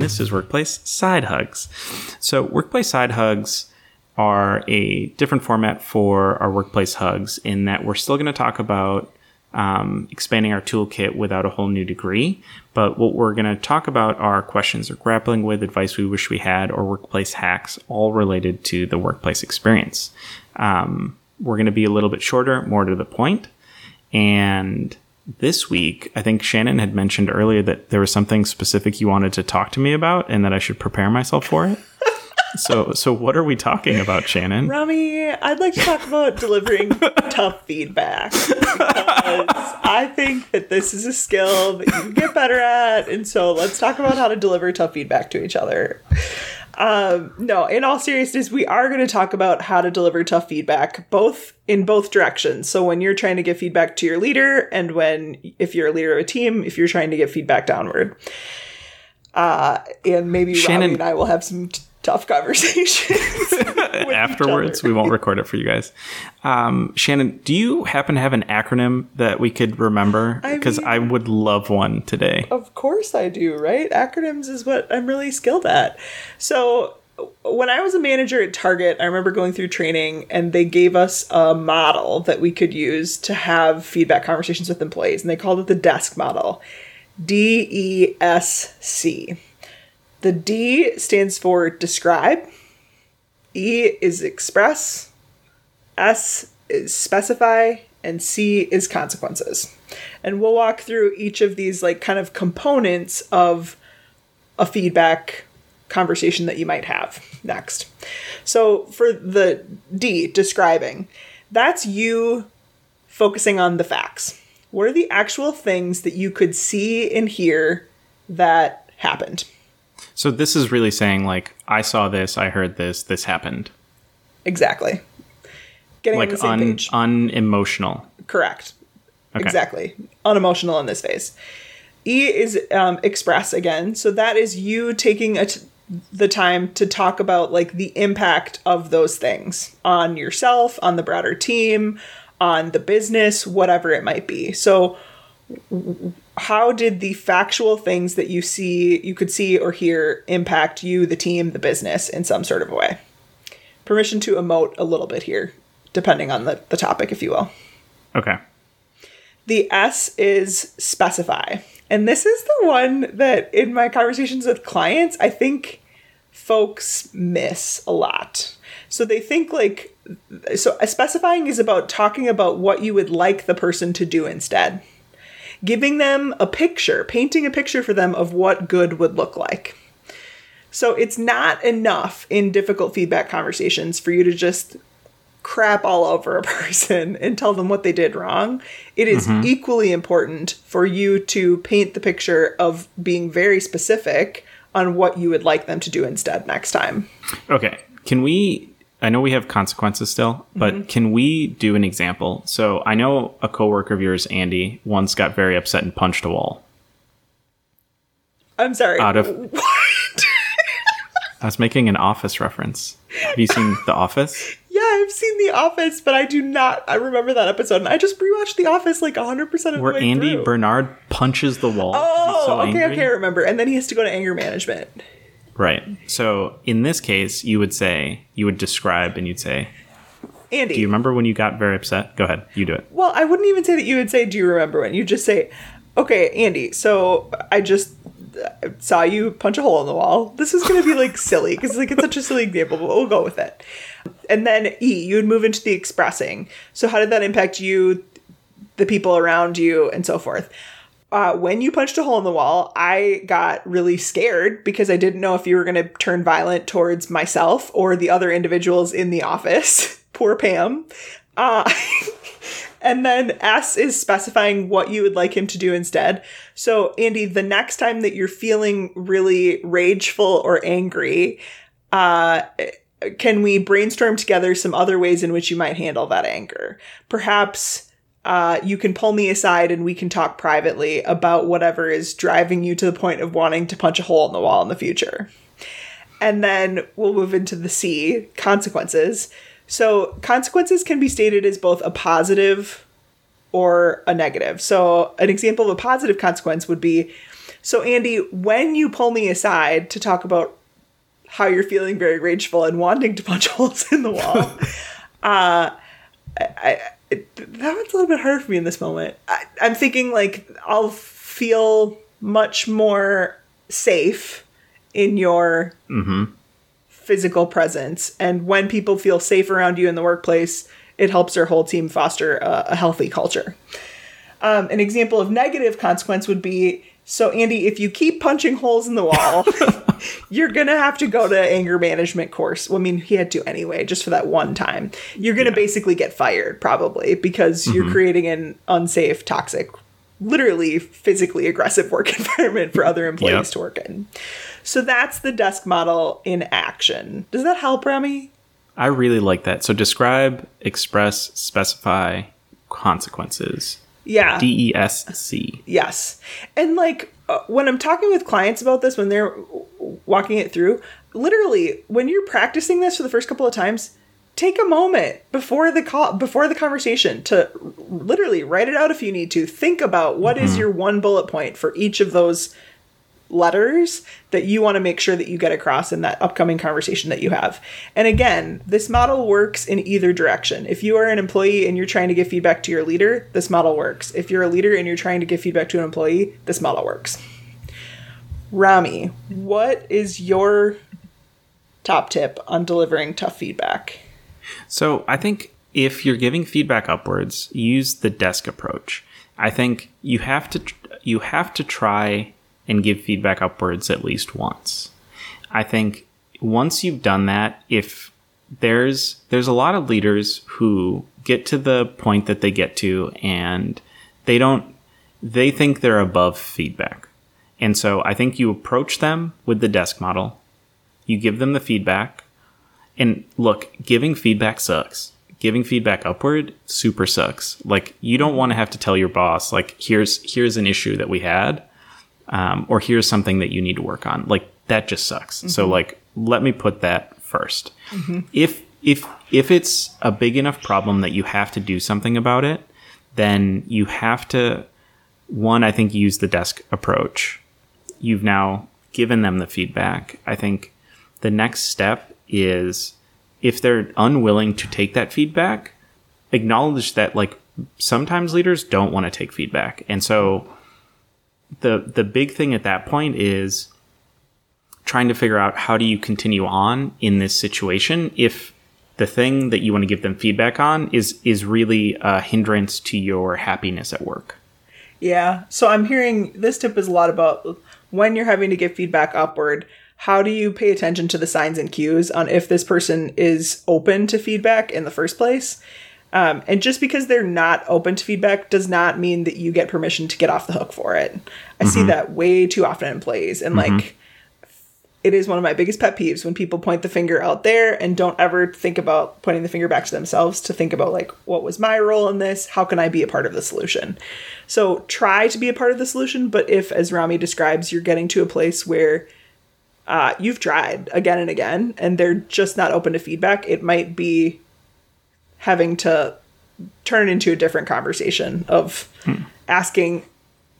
this is Workplace Side Hugs. So, Workplace Side Hugs are a different format for our workplace hugs in that we're still going to talk about um, expanding our toolkit without a whole new degree. But what we're going to talk about are questions we're grappling with, advice we wish we had, or workplace hacks, all related to the workplace experience. Um, we're going to be a little bit shorter, more to the. And this week, I think Shannon had mentioned earlier that there was something specific you wanted to talk to me about and that I should prepare myself for it. so, so what are we talking about, Shannon? Rami, I'd like to talk about delivering tough feedback because I think that this is a skill that you can get better at. And so let's talk about how to deliver tough feedback to each other. Um, no, in all seriousness, we are going to talk about how to deliver tough feedback, both in both directions. So when you're trying to give feedback to your leader, and when if you're a leader of a team, if you're trying to get feedback downward. Uh, and maybe Shannon Robbie and I will have some t- tough conversations afterwards. We won't record it for you guys. Um, Shannon, do you happen to have an acronym that we could remember? Because I, mean, I, would love one today. Of course I do, right? Acronyms is what I'm really skilled at. So when I was a manager at Target, I remember going through training and they gave us a model that we could use to have feedback conversations with employees, and they called it the DESC model. D E S C. The D stands for describe, E is express, S is specify, and C is consequences. And we'll walk through each of these like kind of components of a feedback conversation that you might have next. So for the D, describing, that's you focusing on the facts. What are the actual things that you could see and hear that happened? So this is really saying like I saw this, I heard this, this happened. Exactly. Getting like un, unemotional. Correct. Okay. Exactly. Unemotional in this phase. E is um, express again. So that is you taking the time to talk about like the impact of those things on yourself, on the broader team, on the business, whatever it might be. So how did the factual things that you see you could see or hear impact you the team the business in some sort of a way? Permission to emote a little bit here depending on the, the topic if you will. Okay. The s is specify. And this is the one that in my conversations with clients i think folks miss a lot. So they think like so specifying is about talking about what you would like the person to do instead giving them a picture, painting a picture for them of what good would look like. So it's not enough in difficult feedback conversations for you to just crap all over a person and tell them what they did wrong. It is mm-hmm. equally important for you to paint the picture of being very specific on what you would like them to do instead next time. Okay. Can we I know we have consequences still, but mm-hmm. can we do an example? So I know a coworker of yours, Andy, once got very upset and punched a wall. I'm sorry. Out of what? I was making an Office reference. Have you seen The Office? Yeah, I've seen The Office, but I do not. I remember that episode, and I just rewatched The Office like 100 percent of Where the way Andy through. Bernard punches the wall. Oh, so okay, okay, I remember. And then he has to go to anger management. Right. So in this case, you would say, you would describe and you'd say, Andy. Do you remember when you got very upset? Go ahead. You do it. Well, I wouldn't even say that you would say, Do you remember when? You just say, Okay, Andy, so I just uh, saw you punch a hole in the wall. This is going to be like silly because like it's such a silly example, but we'll go with it. And then E, you would move into the expressing. So how did that impact you, the people around you, and so forth? Uh, when you punched a hole in the wall, I got really scared because I didn't know if you were going to turn violent towards myself or the other individuals in the office. Poor Pam. Uh, and then S is specifying what you would like him to do instead. So, Andy, the next time that you're feeling really rageful or angry, uh, can we brainstorm together some other ways in which you might handle that anger? Perhaps uh, you can pull me aside and we can talk privately about whatever is driving you to the point of wanting to punch a hole in the wall in the future. And then we'll move into the C consequences. So, consequences can be stated as both a positive or a negative. So, an example of a positive consequence would be So, Andy, when you pull me aside to talk about how you're feeling very rageful and wanting to punch holes in the wall, uh, I, I, it, that one's a little bit hard for me in this moment. I, I'm thinking like I'll feel much more safe in your physical presence. And when people feel safe around you in the workplace, it helps their whole team foster a, a healthy culture. Um, an example of negative consequence would be so, Andy, if you keep punching holes in the wall, you're going to have to go to anger management course. Well, I mean, he had to anyway, just for that one time. You're going to basically get fired, probably, because you're mm-hmm. creating an unsafe, toxic, literally physically aggressive work environment for other employees Yep. to work in. So that's the DESC model in action. Does that help, Rami? I really like that. So describe, express, specify consequences. Yeah. D E S C. Yes. And like uh, when I'm talking with clients about this, when they're walking it through, literally, when you're practicing this for the first couple of times, take a moment before the call, before the conversation to literally write it out if you need to. Think about what is your one bullet point for each of those letters that you want to make sure that you get across in that upcoming conversation that you have. And again, this model works in either direction. If you are an employee and you're trying to give feedback to your leader, this model works. If you're a leader and you're trying to give feedback to an employee, this model works. Rami, what is your top tip on delivering tough feedback? So I think if you're giving feedback upwards, use the DESC approach. I think you have to you have to try and give feedback upwards at least once. I think once you've done that, if there's there's a lot of leaders who get to the point that they get to and they don't they think they're above feedback. And so I think you approach them with the DESC model. You give them the feedback. And look, giving feedback sucks. Giving feedback upward super sucks. Like you don't want to have to tell your boss like here's here's an issue that we had um, or here's something that you need to work on. Like that just sucks. So like let me put that 1st If if if it's a big enough problem that you have to do something about it, then you have to one I think use the DESC approach. You've now given them the feedback. I think the next step is if they're unwilling to take that feedback, acknowledge that like sometimes leaders don't want to take feedback. And so the the big thing at that point is trying to figure out how do you continue on in this situation if the thing that you want to give them feedback on is is really a hindrance to your happiness at work. Yeah. So I'm hearing this tip is a lot about when you're having to give feedback upward, how do you pay attention to the signs and cues on if this person is open to feedback in the first place? Um, and just because they're not open to feedback does not mean that you get permission to get off the hook for it. I see that way too often in plays. And like, it is one of my biggest pet peeves when people point the finger out there and don't ever think about pointing the finger back to themselves to think about like what was my role in this how can i be a part of the solution so try to be a part of the solution but if as rami describes you're getting to a place where uh, you've tried again and again and they're just not open to feedback it might be having to turn it into a different conversation of hmm. asking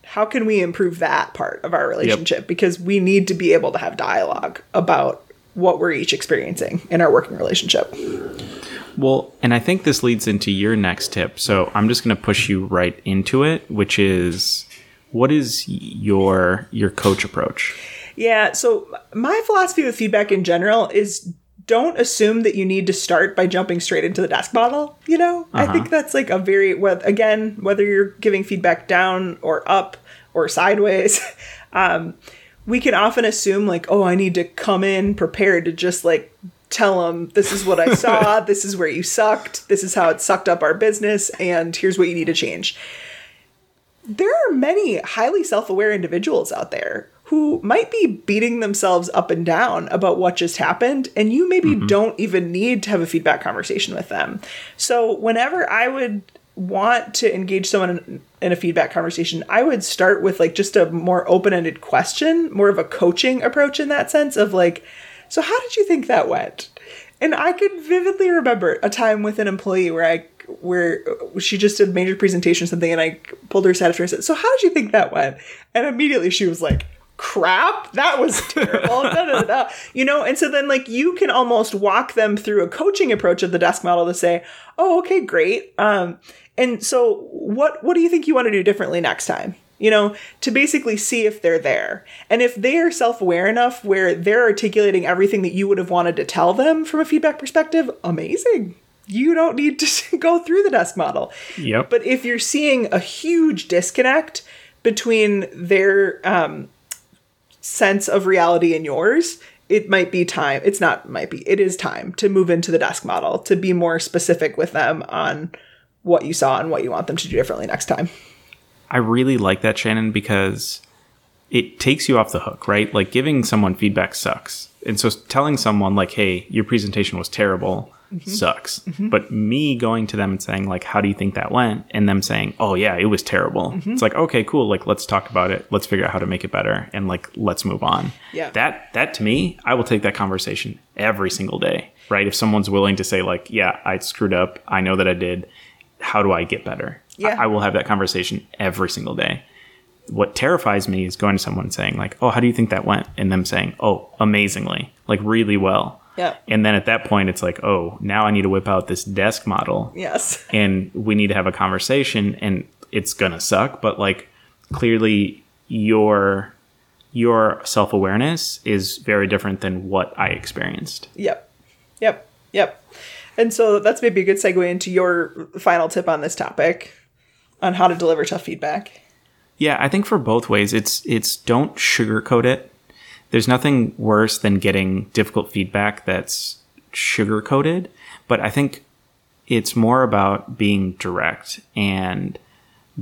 how can we improve that part of our relationship because we need to be able to have dialogue about what we're each experiencing in our working relationship Well, and I think this leads into your next tip. So I'm just going to push you right into it, which is what is your your coach approach? yeah so my philosophy with feedback in general is don't assume that you need to start by jumping straight into the DESC model you know? I think that's like a very well again whether you're giving feedback down or up or sideways um, we can often assume like oh i need to come in prepared to just like tell them this is what i saw. This is where you sucked. This is how it sucked up our business and here's what you need to change. There are many highly self-aware individuals out there who might be beating themselves up and down about what just happened and you maybe mm-hmm. don't even need to have a feedback conversation with them. So whenever i would want to engage someone in, in a feedback conversation i would start with like just a more open-ended question more of a coaching approach in that sense of like so how did you think that went? And i could vividly remember a time with an employee where i where she just did a major presentation or something and I pulled her aside after I said, So how did you think that went? And immediately she was like, crap? That was terrible. Da, da, da, you know and so then like you can almost walk them through a coaching approach of the DESC model to say oh okay great. Um and so what what do you think you want to do differently next time? You know to basically see if they're there. And if they are self-aware enough where they're articulating everything that you would have wanted to tell them from a feedback perspective amazing. You don't need to go through the DESC model. Yep. but if you're seeing a huge disconnect between their um, sense of reality and yours, it might be time. It's not might be. It is time to move into the DESC model to be more specific with them on what you saw and what you want them to do differently next time. I really like that, Shannon, because it takes you off the hook, right? Like giving someone feedback sucks. And so telling someone like, "Hey, your presentation was terrible." Mm-hmm. sucks. Mm-hmm. But me going to them and saying like, "How do you think that went?" and them saying, "Oh yeah, it was terrible." Mm-hmm. It's like, "Okay, cool. Like let's talk about it. Let's figure out how to make it better and like let's move on." Yeah. That that to me, I will take that conversation every single day, right? If someone's willing to say like, "Yeah, I screwed up. I know that I did. How do I get better?" Yeah. I, I will have that conversation every single day what terrifies me is going to someone saying like oh how do you think that went and them saying oh amazingly like really well Yeah. and then at that point it's like oh now i need to whip out this DESC model Yes. and we need to have a conversation and it's gonna suck but like clearly your your self-awareness is very different than what i experienced Yep. Yep. Yep. And so that's maybe a good segue into your final tip on this topic on how to deliver tough feedback. Yeah, I think for both ways, it's it's don't sugarcoat it. There's nothing worse than getting difficult feedback that's sugar coated, but I think it's more about being direct and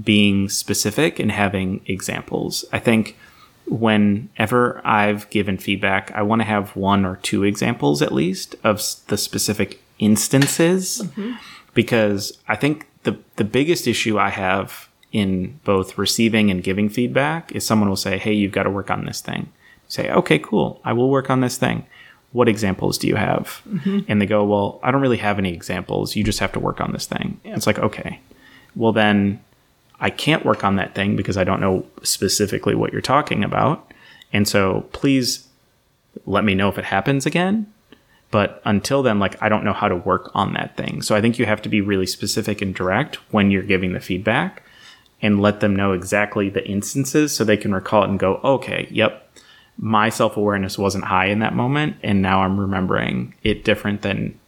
being specific and having examples. I think whenever I've given feedback, I want to have one or two examples at least of the specific instances mm-hmm. because I think the the biggest issue I have in both receiving and giving feedback is someone will say, "Hey, you've got to work on this thing." Say, "Okay, cool. I will work on this thing." What examples do you have? Mm-hmm. And they go, "Well, I don't really have any examples. You just have to work on this thing." It's like, "Okay. Well, then I can't work on that thing because I don't know specifically what you're talking about. And so please let me know if it happens again. But until then, like, I don't know how to work on that thing. So I think you have to be really specific and direct when you're giving the feedback and let them know exactly the instances so they can recall it and go, okay, yep, my self awareness wasn't high in that moment. And now I'm remembering it different than,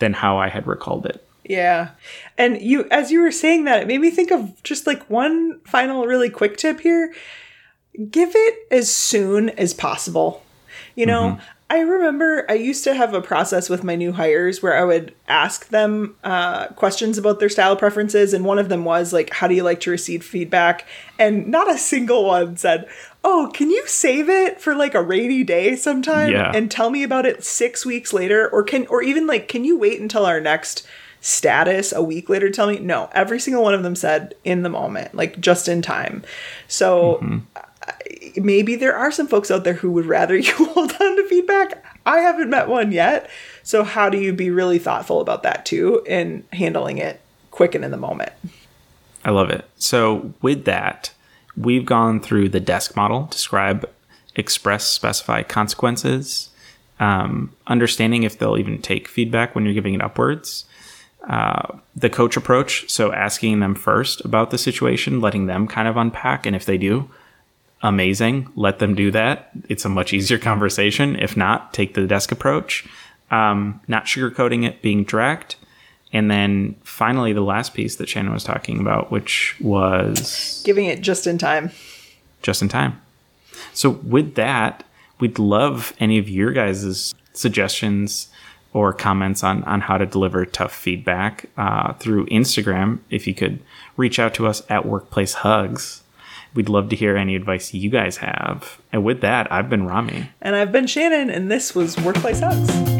than how I had recalled it. Yeah. And you as you were saying that, it made me think of just like one final really quick tip here. Give it as soon as possible. You know, I remember I used to have a process with my new hires where I would ask them uh, questions about their style preferences, and one of them was like, "How do you like to receive feedback?" And not a single one said, "Oh, can you save it for like a rainy day sometime Yeah. and tell me about it six weeks later?" Or can, or even like, can you wait until our next status a week later to tell me? No, every single one of them said in the moment, like just in time. So mm-hmm. maybe there are some folks out there who would rather you hold on to feedback. I haven't met one yet. So how do you be really thoughtful about that too and handling it quick and in the moment? I love it. So with that, we've gone through the DESC model, describe, express, specify consequences, um, understanding if they'll even take feedback when you're giving it upwards. Uh, the coach approach, so asking them first about the situation, letting them kind of unpack, and if they do, amazing, let them do that. It's a much easier conversation. If not, take the DESC approach. Um, not sugarcoating it, being direct. And then finally, the last piece that Shannon was talking about, which was Giving it just in time. just in time. So, with that, we'd love any of your guys' suggestions or comments on, on how to deliver tough feedback uh, through Instagram. If you could reach out to us at Workplace Hugs, we'd love to hear any advice you guys have. And with that, I've been Rami. And I've been Shannon, and this was Workplace Hugs.